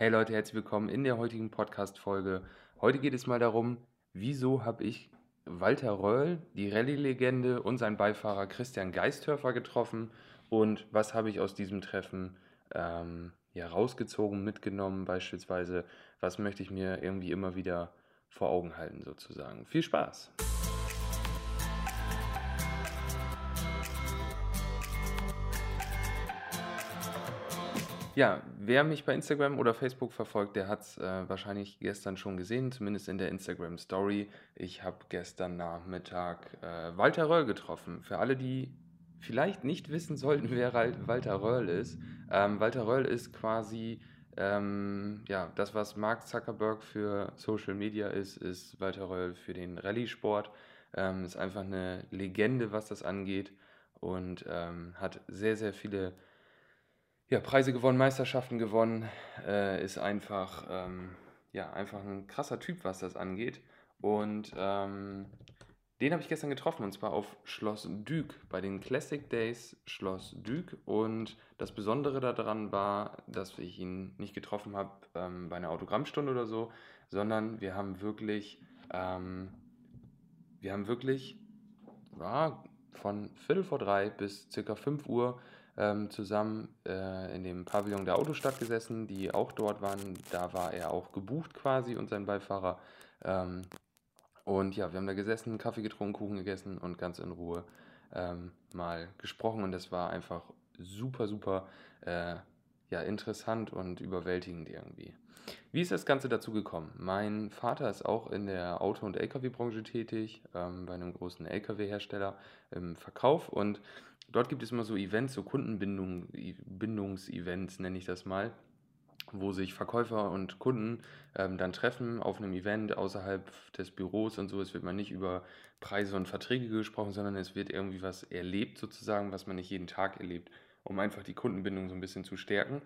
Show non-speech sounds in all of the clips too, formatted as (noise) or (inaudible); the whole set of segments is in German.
Hey Leute, herzlich willkommen in der heutigen Podcast-Folge. Heute geht es mal darum, wieso habe ich Walter Röll, die Rallye-Legende und seinen Beifahrer Christian Geisthöfer getroffen und was habe ich aus diesem Treffen ähm, ja, rausgezogen, mitgenommen beispielsweise, was möchte ich mir irgendwie immer wieder vor Augen halten sozusagen. Viel Spaß! Ja, wer mich bei Instagram oder Facebook verfolgt, der hat es äh, wahrscheinlich gestern schon gesehen, zumindest in der Instagram Story. Ich habe gestern Nachmittag äh, Walter Röll getroffen. Für alle, die vielleicht nicht wissen sollten, (laughs) wer Walter Röll ist. Ähm, Walter Röll ist quasi ähm, ja, das, was Mark Zuckerberg für Social Media ist, ist Walter Röll für den Rallye-Sport. Ähm, ist einfach eine Legende, was das angeht und ähm, hat sehr, sehr viele ja, Preise gewonnen, Meisterschaften gewonnen, äh, ist einfach, ähm, ja, einfach ein krasser Typ, was das angeht. Und ähm, den habe ich gestern getroffen und zwar auf Schloss Dück bei den Classic Days Schloss Dück. Und das Besondere daran war, dass ich ihn nicht getroffen habe ähm, bei einer Autogrammstunde oder so, sondern wir haben wirklich, ähm, wir haben wirklich ja, von Viertel vor drei bis circa 5 Uhr ähm, zusammen äh, in dem Pavillon der Autostadt gesessen, die auch dort waren. Da war er auch gebucht quasi und sein Beifahrer. Ähm, und ja, wir haben da gesessen, Kaffee getrunken, Kuchen gegessen und ganz in Ruhe ähm, mal gesprochen. Und das war einfach super, super äh, ja, interessant und überwältigend irgendwie. Wie ist das Ganze dazu gekommen? Mein Vater ist auch in der Auto- und Lkw-Branche tätig, ähm, bei einem großen Lkw-Hersteller im Verkauf und dort gibt es immer so Events, so Kundenbindungs-Events nenne ich das mal, wo sich Verkäufer und Kunden ähm, dann treffen auf einem Event außerhalb des Büros und so. Es wird mal nicht über Preise und Verträge gesprochen, sondern es wird irgendwie was erlebt sozusagen, was man nicht jeden Tag erlebt, um einfach die Kundenbindung so ein bisschen zu stärken.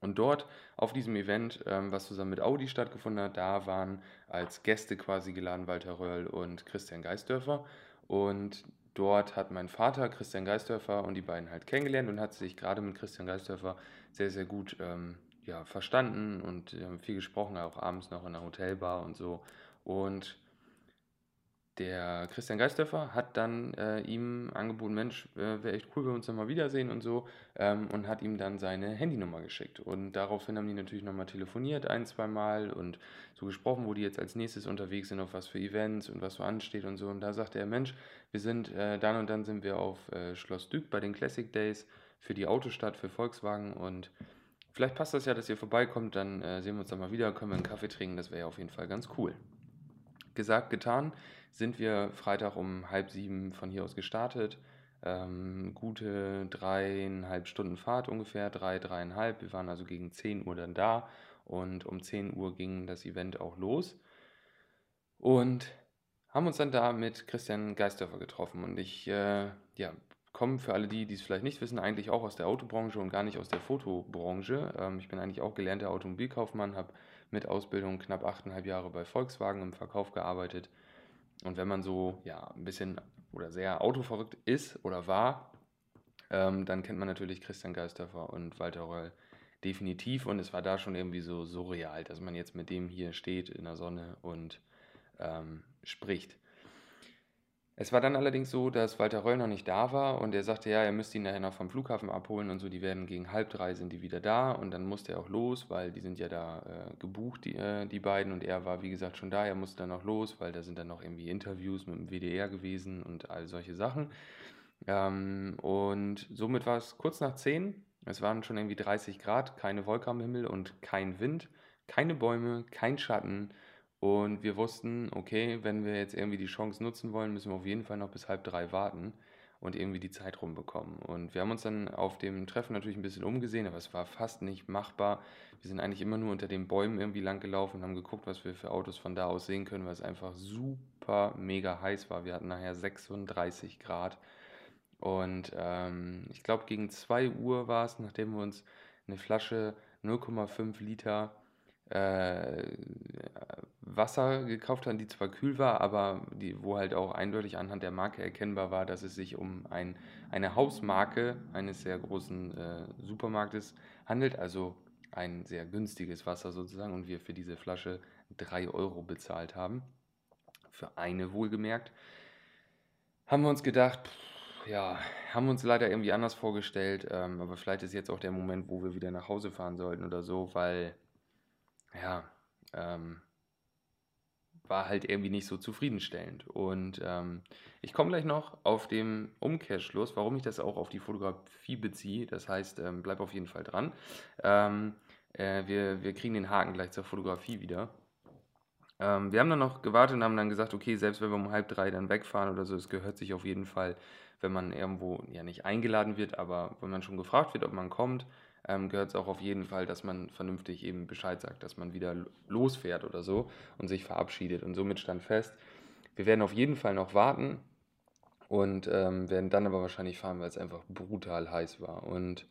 Und dort auf diesem Event, ähm, was zusammen mit Audi stattgefunden hat, da waren als Gäste quasi geladen Walter Röll und Christian Geisdörfer. Und dort hat mein Vater Christian Geisdörfer und die beiden halt kennengelernt und hat sich gerade mit Christian Geisdörfer sehr, sehr gut ähm, ja, verstanden und haben viel gesprochen, auch abends noch in der Hotelbar und so. Und der Christian Geisdörfer hat dann äh, ihm angeboten, Mensch, äh, wäre echt cool, wenn wir uns nochmal wiedersehen und so, ähm, und hat ihm dann seine Handynummer geschickt. Und daraufhin haben die natürlich nochmal telefoniert, ein, zwei Mal und so gesprochen, wo die jetzt als nächstes unterwegs sind, auf was für Events und was so ansteht und so. Und da sagte er, Mensch, wir sind, äh, dann und dann sind wir auf äh, Schloss Dück bei den Classic Days für die Autostadt, für Volkswagen und vielleicht passt das ja, dass ihr vorbeikommt, dann äh, sehen wir uns dann mal wieder, können wir einen Kaffee trinken, das wäre ja auf jeden Fall ganz cool. Gesagt, getan sind wir Freitag um halb sieben von hier aus gestartet. Ähm, gute dreieinhalb Stunden Fahrt ungefähr, drei, dreieinhalb. Wir waren also gegen 10 Uhr dann da und um 10 Uhr ging das Event auch los. Und haben uns dann da mit Christian Geisdörfer getroffen. Und ich äh, ja, komme für alle die, die es vielleicht nicht wissen, eigentlich auch aus der Autobranche und gar nicht aus der Fotobranche. Ähm, ich bin eigentlich auch gelernter Automobilkaufmann, habe mit Ausbildung knapp achteinhalb Jahre bei Volkswagen im Verkauf gearbeitet und wenn man so ja, ein bisschen oder sehr autoverrückt ist oder war, ähm, dann kennt man natürlich Christian Geisdörfer und Walter Röll definitiv. Und es war da schon irgendwie so surreal, dass man jetzt mit dem hier steht in der Sonne und ähm, spricht. Es war dann allerdings so, dass Walter Röll noch nicht da war und er sagte, ja, er müsste ihn nachher noch vom Flughafen abholen und so, die werden gegen halb drei sind die wieder da und dann musste er auch los, weil die sind ja da äh, gebucht, die, äh, die beiden und er war wie gesagt schon da, er musste dann noch los, weil da sind dann noch irgendwie Interviews mit dem WDR gewesen und all solche Sachen. Ähm, und somit war es kurz nach zehn, es waren schon irgendwie 30 Grad, keine Wolke am Himmel und kein Wind, keine Bäume, kein Schatten und wir wussten, okay, wenn wir jetzt irgendwie die Chance nutzen wollen, müssen wir auf jeden Fall noch bis halb drei warten und irgendwie die Zeit rumbekommen. Und wir haben uns dann auf dem Treffen natürlich ein bisschen umgesehen, aber es war fast nicht machbar. Wir sind eigentlich immer nur unter den Bäumen irgendwie lang gelaufen und haben geguckt, was wir für Autos von da aus sehen können, weil es einfach super mega heiß war. Wir hatten nachher 36 Grad. Und ähm, ich glaube, gegen 2 Uhr war es, nachdem wir uns eine Flasche 0,5 Liter äh, Wasser gekauft haben, die zwar kühl war, aber die, wo halt auch eindeutig anhand der Marke erkennbar war, dass es sich um ein, eine Hausmarke eines sehr großen äh, Supermarktes handelt, also ein sehr günstiges Wasser sozusagen und wir für diese Flasche 3 Euro bezahlt haben. Für eine wohlgemerkt. Haben wir uns gedacht, pff, ja, haben uns leider irgendwie anders vorgestellt, ähm, aber vielleicht ist jetzt auch der Moment, wo wir wieder nach Hause fahren sollten oder so, weil, ja, ähm, war halt irgendwie nicht so zufriedenstellend. Und ähm, ich komme gleich noch auf den Umkehrschluss, warum ich das auch auf die Fotografie beziehe. Das heißt, ähm, bleib auf jeden Fall dran. Ähm, äh, wir, wir kriegen den Haken gleich zur Fotografie wieder. Ähm, wir haben dann noch gewartet und haben dann gesagt, okay, selbst wenn wir um halb drei dann wegfahren oder so, es gehört sich auf jeden Fall, wenn man irgendwo ja nicht eingeladen wird, aber wenn man schon gefragt wird, ob man kommt, ähm, gehört es auch auf jeden Fall, dass man vernünftig eben Bescheid sagt, dass man wieder losfährt oder so und sich verabschiedet. Und somit stand fest, wir werden auf jeden Fall noch warten und ähm, werden dann aber wahrscheinlich fahren, weil es einfach brutal heiß war. Und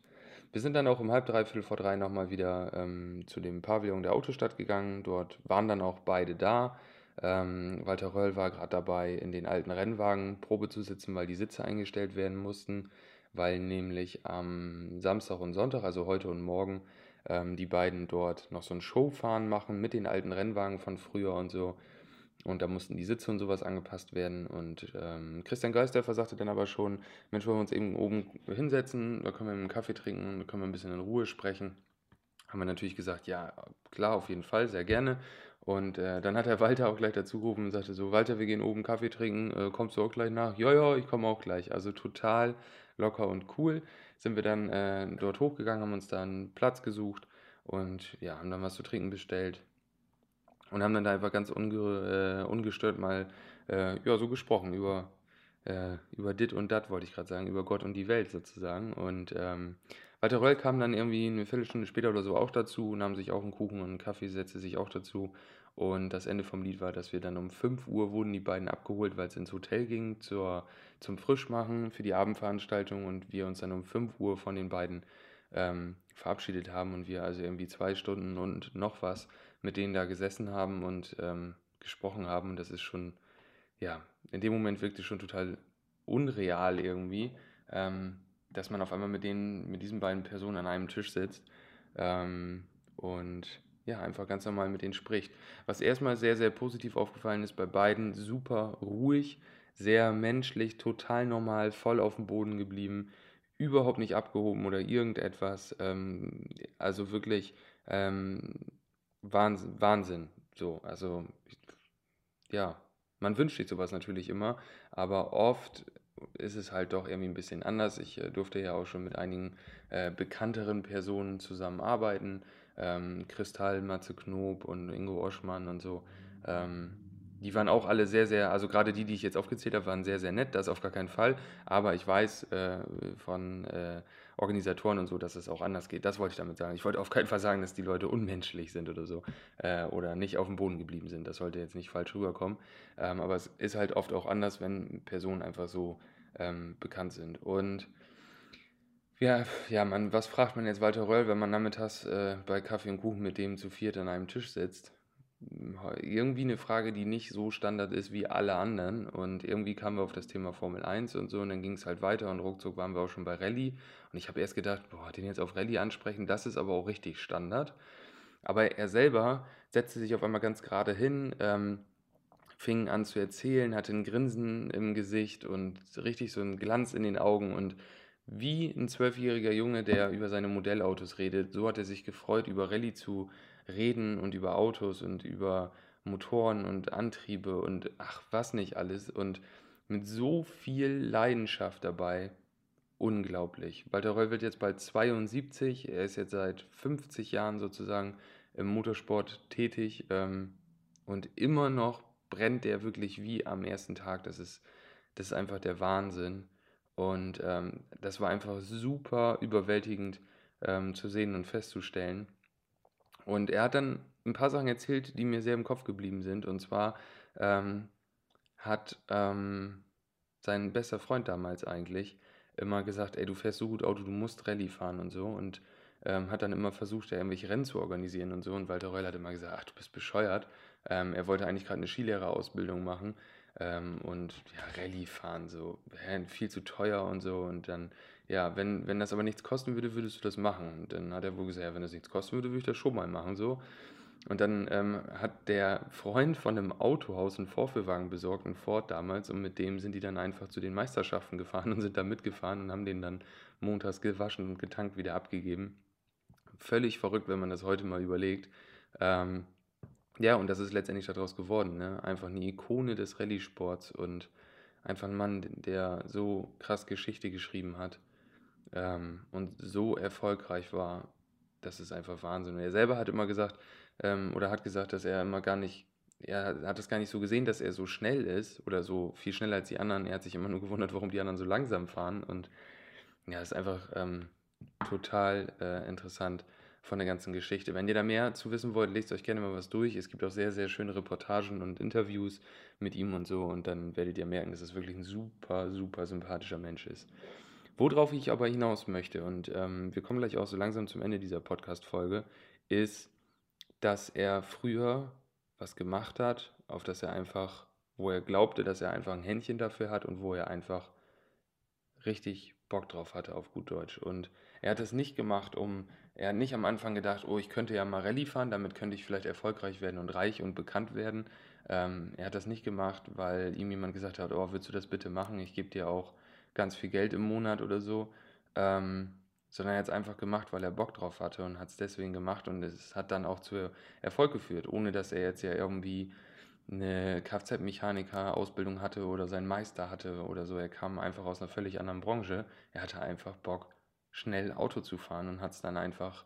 wir sind dann auch um halb drei, viertel vor drei nochmal wieder ähm, zu dem Pavillon der Autostadt gegangen. Dort waren dann auch beide da. Ähm, Walter Röll war gerade dabei, in den alten Rennwagen Probe zu sitzen, weil die Sitze eingestellt werden mussten weil nämlich am Samstag und Sonntag, also heute und morgen, ähm, die beiden dort noch so ein Showfahren machen mit den alten Rennwagen von früher und so. Und da mussten die Sitze und sowas angepasst werden. Und ähm, Christian Geisdörfer sagte dann aber schon, Mensch, wollen wir uns eben oben hinsetzen, da können wir einen Kaffee trinken, da können wir ein bisschen in Ruhe sprechen. Haben wir natürlich gesagt, ja, klar, auf jeden Fall, sehr gerne. Und äh, dann hat der Walter auch gleich dazu gerufen und sagte so, Walter, wir gehen oben Kaffee trinken, äh, kommst du auch gleich nach? Ja, ja, ich komme auch gleich. Also total locker und cool. Sind wir dann äh, dort hochgegangen, haben uns da einen Platz gesucht und ja, haben dann was zu trinken bestellt. Und haben dann da einfach ganz unge äh, ungestört mal äh, ja, so gesprochen über, äh, über dit und dat, wollte ich gerade sagen, über Gott und die Welt sozusagen. Und ähm, Walter Röll kam dann irgendwie eine Viertelstunde später oder so auch dazu, nahm sich auch einen Kuchen und einen Kaffee, setzte sich auch dazu. Und das Ende vom Lied war, dass wir dann um 5 Uhr wurden die beiden abgeholt, weil es ins Hotel ging zur, zum Frischmachen für die Abendveranstaltung und wir uns dann um 5 Uhr von den beiden ähm, verabschiedet haben und wir also irgendwie zwei Stunden und noch was mit denen da gesessen haben und ähm, gesprochen haben. Und das ist schon, ja, in dem Moment wirkte schon total unreal irgendwie, ähm, dass man auf einmal mit denen, mit diesen beiden Personen an einem Tisch sitzt. Ähm, und ja, einfach ganz normal mit denen spricht. Was erstmal sehr, sehr positiv aufgefallen ist bei beiden, super ruhig, sehr menschlich, total normal, voll auf dem Boden geblieben, überhaupt nicht abgehoben oder irgendetwas. Ähm, also wirklich ähm, Wahnsinn, Wahnsinn. So, also ja, man wünscht sich sowas natürlich immer, aber oft ist es halt doch irgendwie ein bisschen anders. Ich äh, durfte ja auch schon mit einigen äh, bekannteren Personen zusammenarbeiten ähm, Kristall, Matze Knob und Ingo Oschmann und so. Ähm, die waren auch alle sehr, sehr, also gerade die, die ich jetzt aufgezählt habe, waren sehr, sehr nett, das auf gar keinen Fall. Aber ich weiß äh, von äh, Organisatoren und so, dass es auch anders geht. Das wollte ich damit sagen. Ich wollte auf keinen Fall sagen, dass die Leute unmenschlich sind oder so äh, oder nicht auf dem Boden geblieben sind. Das sollte jetzt nicht falsch rüberkommen. Ähm, aber es ist halt oft auch anders, wenn Personen einfach so ähm, bekannt sind. Und ja, ja, man, was fragt man jetzt Walter Röll, wenn man nachmittags äh, bei Kaffee und Kuchen mit dem zu viert an einem Tisch sitzt? Irgendwie eine Frage, die nicht so Standard ist wie alle anderen. Und irgendwie kamen wir auf das Thema Formel 1 und so. Und dann ging es halt weiter und ruckzuck waren wir auch schon bei Rallye. Und ich habe erst gedacht, boah, den jetzt auf Rallye ansprechen, das ist aber auch richtig Standard. Aber er selber setzte sich auf einmal ganz gerade hin, ähm, fing an zu erzählen, hatte ein Grinsen im Gesicht und richtig so einen Glanz in den Augen und wie ein zwölfjähriger Junge, der über seine Modellautos redet. So hat er sich gefreut, über Rallye zu reden und über Autos und über Motoren und Antriebe und ach, was nicht alles. Und mit so viel Leidenschaft dabei. Unglaublich. Walter Reul wird jetzt bald 72. Er ist jetzt seit 50 Jahren sozusagen im Motorsport tätig. Ähm, und immer noch brennt er wirklich wie am ersten Tag. Das ist, das ist einfach der Wahnsinn. Und ähm, das war einfach super überwältigend ähm, zu sehen und festzustellen. Und er hat dann ein paar Sachen erzählt, die mir sehr im Kopf geblieben sind. Und zwar ähm, hat ähm, sein bester Freund damals eigentlich immer gesagt, ey, du fährst so gut Auto, du musst Rallye fahren und so. Und ähm, hat dann immer versucht, ja, irgendwelche Rennen zu organisieren und so. Und Walter Reul hat immer gesagt, ach, du bist bescheuert. Ähm, er wollte eigentlich gerade eine Skilehrerausbildung machen ähm, und ja, Rallye fahren, so viel zu teuer und so. Und dann ja, wenn, wenn das aber nichts kosten würde, würdest du das machen. Und dann hat er wohl gesagt, ja, wenn das nichts kosten würde, würde ich das schon mal machen, so. Und dann ähm, hat der Freund von einem Autohaus einen Vorführwagen besorgt, einen Ford damals, und mit dem sind die dann einfach zu den Meisterschaften gefahren und sind da mitgefahren und haben den dann montags gewaschen und getankt wieder abgegeben. Völlig verrückt, wenn man das heute mal überlegt. Ähm, ja, und das ist letztendlich daraus geworden. Ne? Einfach eine Ikone des Rallye-Sports und einfach ein Mann, der so krass Geschichte geschrieben hat ähm, und so erfolgreich war. Das ist einfach Wahnsinn. Und er selber hat immer gesagt, ähm, oder hat gesagt, dass er immer gar nicht, er hat es gar nicht so gesehen, dass er so schnell ist oder so viel schneller als die anderen. Er hat sich immer nur gewundert, warum die anderen so langsam fahren. Und ja, ist einfach ähm, total äh, interessant von der ganzen Geschichte. Wenn ihr da mehr zu wissen wollt, lest euch gerne mal was durch. Es gibt auch sehr, sehr schöne Reportagen und Interviews mit ihm und so. Und dann werdet ihr merken, dass es wirklich ein super, super sympathischer Mensch ist. Worauf ich aber hinaus möchte, und ähm, wir kommen gleich auch so langsam zum Ende dieser Podcast-Folge, ist, dass er früher was gemacht hat, auf das er einfach, wo er glaubte, dass er einfach ein Händchen dafür hat und wo er einfach richtig Bock drauf hatte, auf gut Deutsch. Und er hat es nicht gemacht, um er hat nicht am Anfang gedacht, oh, ich könnte ja mal Rallye fahren, damit könnte ich vielleicht erfolgreich werden und reich und bekannt werden. Ähm, er hat das nicht gemacht, weil ihm jemand gesagt hat, oh, willst du das bitte machen? Ich gebe dir auch ganz viel Geld im Monat oder so. Ähm, sondern er hat es einfach gemacht, weil er Bock drauf hatte und hat es deswegen gemacht und es hat dann auch zu Erfolg geführt, ohne dass er jetzt ja irgendwie eine Kfz-Mechaniker-Ausbildung hatte oder seinen Meister hatte oder so. Er kam einfach aus einer völlig anderen Branche. Er hatte einfach Bock, schnell Auto zu fahren und hat es dann einfach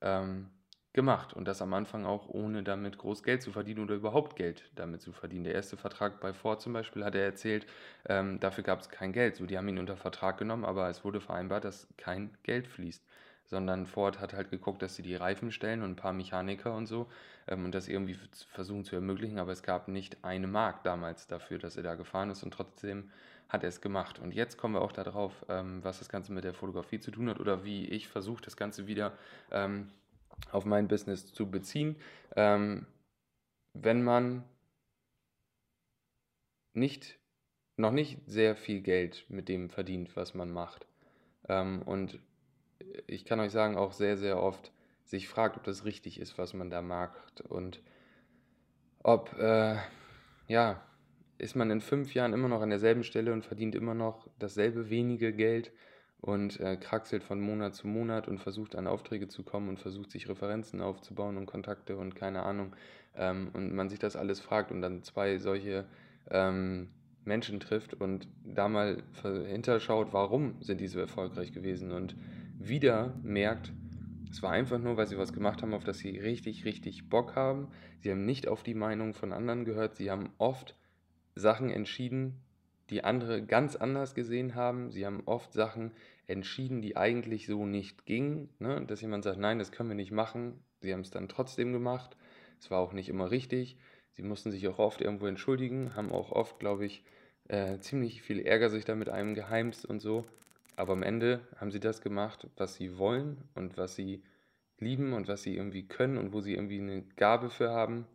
ähm, gemacht. Und das am Anfang auch ohne damit groß Geld zu verdienen oder überhaupt Geld damit zu verdienen. Der erste Vertrag bei Ford zum Beispiel hat er erzählt, ähm, dafür gab es kein Geld. So, die haben ihn unter Vertrag genommen, aber es wurde vereinbart, dass kein Geld fließt. Sondern Ford hat halt geguckt, dass sie die Reifen stellen und ein paar Mechaniker und so ähm, und das irgendwie versuchen zu ermöglichen, aber es gab nicht eine Mark damals dafür, dass er da gefahren ist und trotzdem hat er es gemacht. Und jetzt kommen wir auch darauf, ähm, was das Ganze mit der Fotografie zu tun hat oder wie ich versuche, das Ganze wieder ähm, auf mein Business zu beziehen. Ähm, wenn man nicht, noch nicht sehr viel Geld mit dem verdient, was man macht. Ähm, und ich kann euch sagen, auch sehr, sehr oft sich fragt, ob das richtig ist, was man da macht und ob, äh, ja, ist man in fünf Jahren immer noch an derselben Stelle und verdient immer noch dasselbe wenige Geld und äh, kraxelt von Monat zu Monat und versucht an Aufträge zu kommen und versucht sich Referenzen aufzubauen und Kontakte und keine Ahnung. Ähm, und man sich das alles fragt und dann zwei solche ähm, Menschen trifft und da mal hinterschaut, warum sind die so erfolgreich gewesen und wieder merkt, es war einfach nur, weil sie was gemacht haben, auf das sie richtig, richtig Bock haben. Sie haben nicht auf die Meinung von anderen gehört. Sie haben oft Sachen entschieden, die andere ganz anders gesehen haben. Sie haben oft Sachen entschieden, die eigentlich so nicht gingen. Ne? Dass jemand sagt, nein, das können wir nicht machen. Sie haben es dann trotzdem gemacht. Es war auch nicht immer richtig. Sie mussten sich auch oft irgendwo entschuldigen, haben auch oft, glaube ich, äh, ziemlich viel Ärger sich da mit einem geheimst und so. Aber am Ende haben sie das gemacht, was sie wollen und was sie lieben und was sie irgendwie können und wo sie irgendwie eine Gabe für haben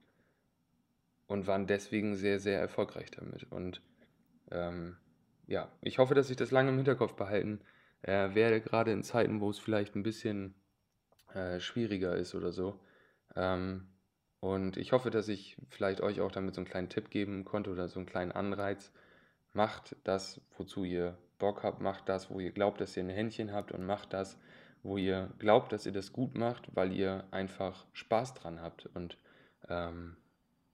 und waren deswegen sehr, sehr erfolgreich damit. Und ähm, ja, ich hoffe, dass ich das lange im Hinterkopf behalten äh, werde, gerade in Zeiten, wo es vielleicht ein bisschen äh, schwieriger ist oder so. Ähm, und ich hoffe, dass ich vielleicht euch auch damit so einen kleinen Tipp geben konnte oder so einen kleinen Anreiz. Macht das, wozu ihr Bock habt, macht das, wo ihr glaubt, dass ihr ein Händchen habt und macht das, wo ihr glaubt, dass ihr das gut macht, weil ihr einfach Spaß dran habt. Und ähm,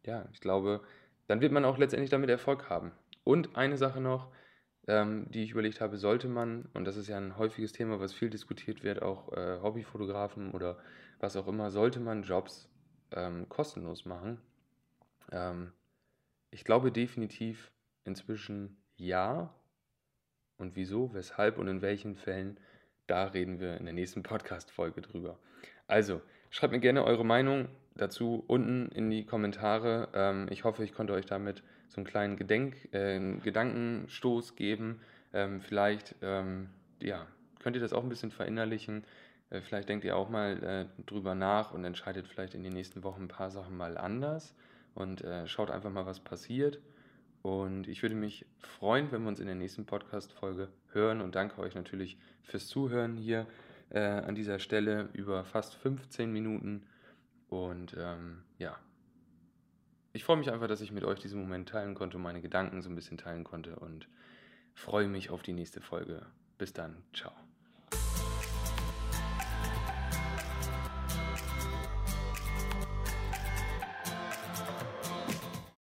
ja, ich glaube, dann wird man auch letztendlich damit Erfolg haben. Und eine Sache noch, ähm, die ich überlegt habe, sollte man, und das ist ja ein häufiges Thema, was viel diskutiert wird, auch äh, Hobbyfotografen oder was auch immer, sollte man Jobs ähm, kostenlos machen? Ähm, ich glaube definitiv inzwischen ja. Und wieso, weshalb und in welchen Fällen, da reden wir in der nächsten Podcast-Folge drüber. Also, schreibt mir gerne eure Meinung dazu unten in die Kommentare. Ähm, ich hoffe, ich konnte euch damit so einen kleinen Gedenk, äh, Gedankenstoß geben. Ähm, vielleicht ähm, ja, könnt ihr das auch ein bisschen verinnerlichen. Äh, vielleicht denkt ihr auch mal äh, drüber nach und entscheidet vielleicht in den nächsten Wochen ein paar Sachen mal anders und äh, schaut einfach mal, was passiert. Und ich würde mich freuen, wenn wir uns in der nächsten Podcast-Folge hören und danke euch natürlich fürs Zuhören hier äh, an dieser Stelle über fast 15 Minuten. Und ähm, ja, ich freue mich einfach, dass ich mit euch diesen Moment teilen konnte meine Gedanken so ein bisschen teilen konnte und freue mich auf die nächste Folge. Bis dann, ciao.